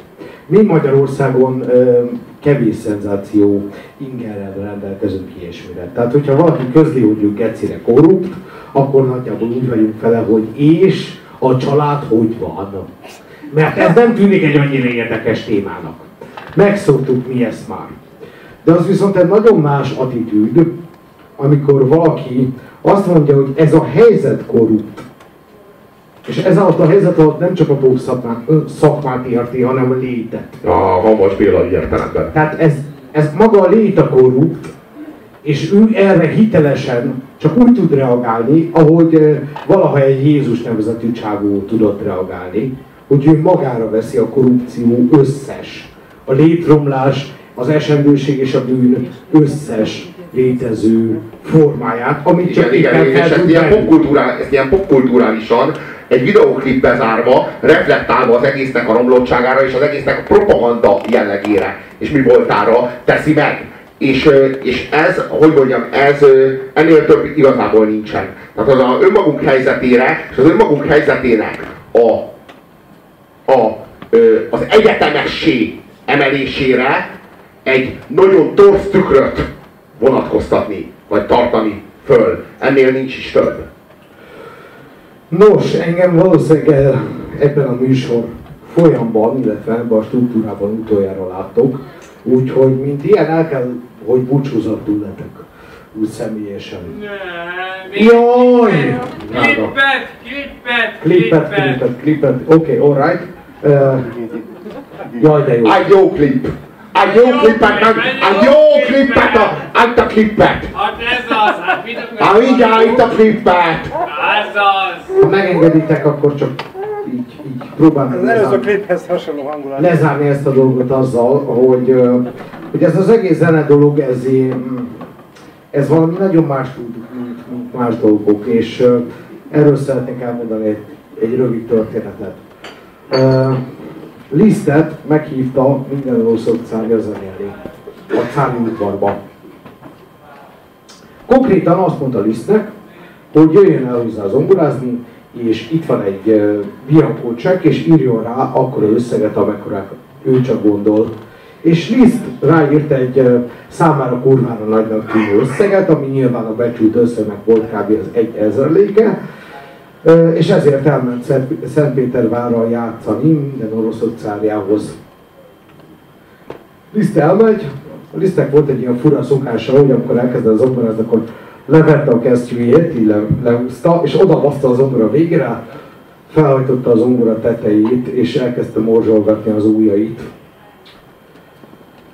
Mi Magyarországon ö, kevés szenzáció ingerrel rendelkezünk ilyesmire. Tehát, hogyha valaki közli, hogy ő gecire korrupt, akkor nagyjából úgy vagyunk fele, hogy és a család hogy van. Mert ez nem tűnik egy annyira érdekes témának. Megszoktuk mi ezt már. De az viszont egy nagyon más attitűd, amikor valaki azt mondja, hogy ez a helyzet korrupt, és ez alatt a helyzet alatt nem csak a dolg szakmát, szakmát érti, hanem a létet. A Vamos Béla értelemben. Tehát ez, ez maga a lét a korrupt, és ő erre hitelesen csak úgy tud reagálni, ahogy valaha egy Jézus nevezetű csávó tudott reagálni, hogy ő magára veszi a korrupció összes, a létromlás, az esendőség és a bűn összes létező formáját, amit csak Igen, igen, éppen és ezt ilyen, popkulturál, ezt ilyen popkulturálisan egy videóklipbe zárva, reflektálva az egésznek a romlottságára és az egésznek a propaganda jellegére és mi voltára teszi meg. És, és ez, hogy mondjam, ez ennél több igazából nincsen. Tehát az a önmagunk helyzetére és az önmagunk helyzetének a, a, az egyetemessé emelésére egy nagyon torz tükröt vonatkoztatni, vagy tartani föl. Ennél nincs is több. Nos, engem valószínűleg eh, ebben a műsor folyamban, illetve ebben a struktúrában utoljára láttok, úgyhogy mint ilyen el kell, hogy búcsúzattul letek, úgy személyesen. Jaj! Klippet, klippet, Klippet, klippet, klippet, oké, okay, alright. Uh, jaj, de jó. Egy jó klip! Egy jó meg, egy jó klippet, a, itt a klippet! Hát ez az, hát mit akarsz? Hát mindjárt itt a klippet! Ez az! Ha megengeditek, akkor csak így, így próbálom Az előző lezárni, kliphez hasonló hangulat. lezárni ezt a dolgot azzal, hogy, hogy ez az egész zene dolog, ez, ez valami nagyon más tud, mint, mint más dolgok, és erről szeretnék elmondani egy, egy rövid történetet. Lisztet meghívta minden ország cárja zenélni a cári udvarba. Konkrétan azt mondta Lisztnek, hogy jöjjön el hozzá zongorázni, és itt van egy Bianco csekk, és írjon rá akkora összeget, amekkora ő csak gondol. És Liszt ráírt egy számára kurvára nagynak tűnő összeget, ami nyilván a becsült összegnek volt kb. az egy ezerléke, Ö, és ezért elment Szent- Szentpétervárra játszani minden orosz cárjához. Liszt elmegy, a Lisztnek volt egy ilyen fura szokása, hogy amikor elkezdett zongorázni, akkor levette a kesztyűjét, így le, lehúzta, és oda baszta a végére, felhajtotta a zongora tetejét, és elkezdte morzsolgatni az ujjait.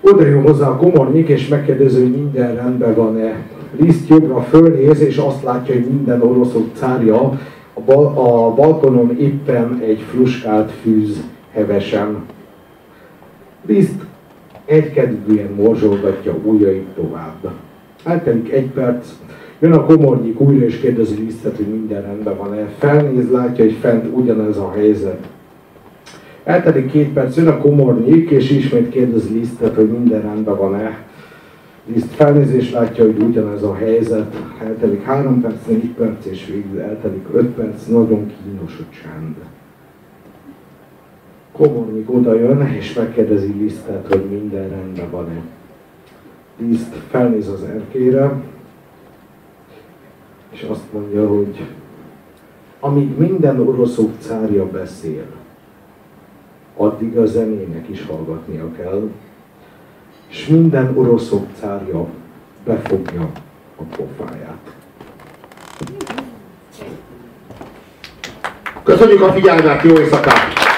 Oda jön hozzá a komornyik, és megkérdezi, hogy minden rendben van-e. Liszt jobbra fölnéz, és azt látja, hogy minden oroszok cárja a balkonon éppen egy fruskált fűz hevesen. Liszt egykedvűen morzsolgatja ujjait tovább. Eltelik egy perc, jön a komornyik újra és kérdezi Lisztet, hogy minden rendben van-e. Felnéz, látja, hogy fent ugyanez a helyzet. Eltelik két perc, jön a komornyik, és ismét kérdezi Lisztet, hogy minden rendben van-e. Liszt felnézés látja, hogy ugyanez a helyzet. Eltelik három perc, négy perc, és végül eltelik öt perc, nagyon kínos a csend. Komornyik oda jön, és megkérdezi Lisztet, hogy minden rendben van-e. Liszt felnéz az erkére, és azt mondja, hogy amíg minden oroszok cárja beszél, addig a zenének is hallgatnia kell, és minden oroszok cárja befogja a pofáját. Köszönjük a figyelmet, jó éjszakát!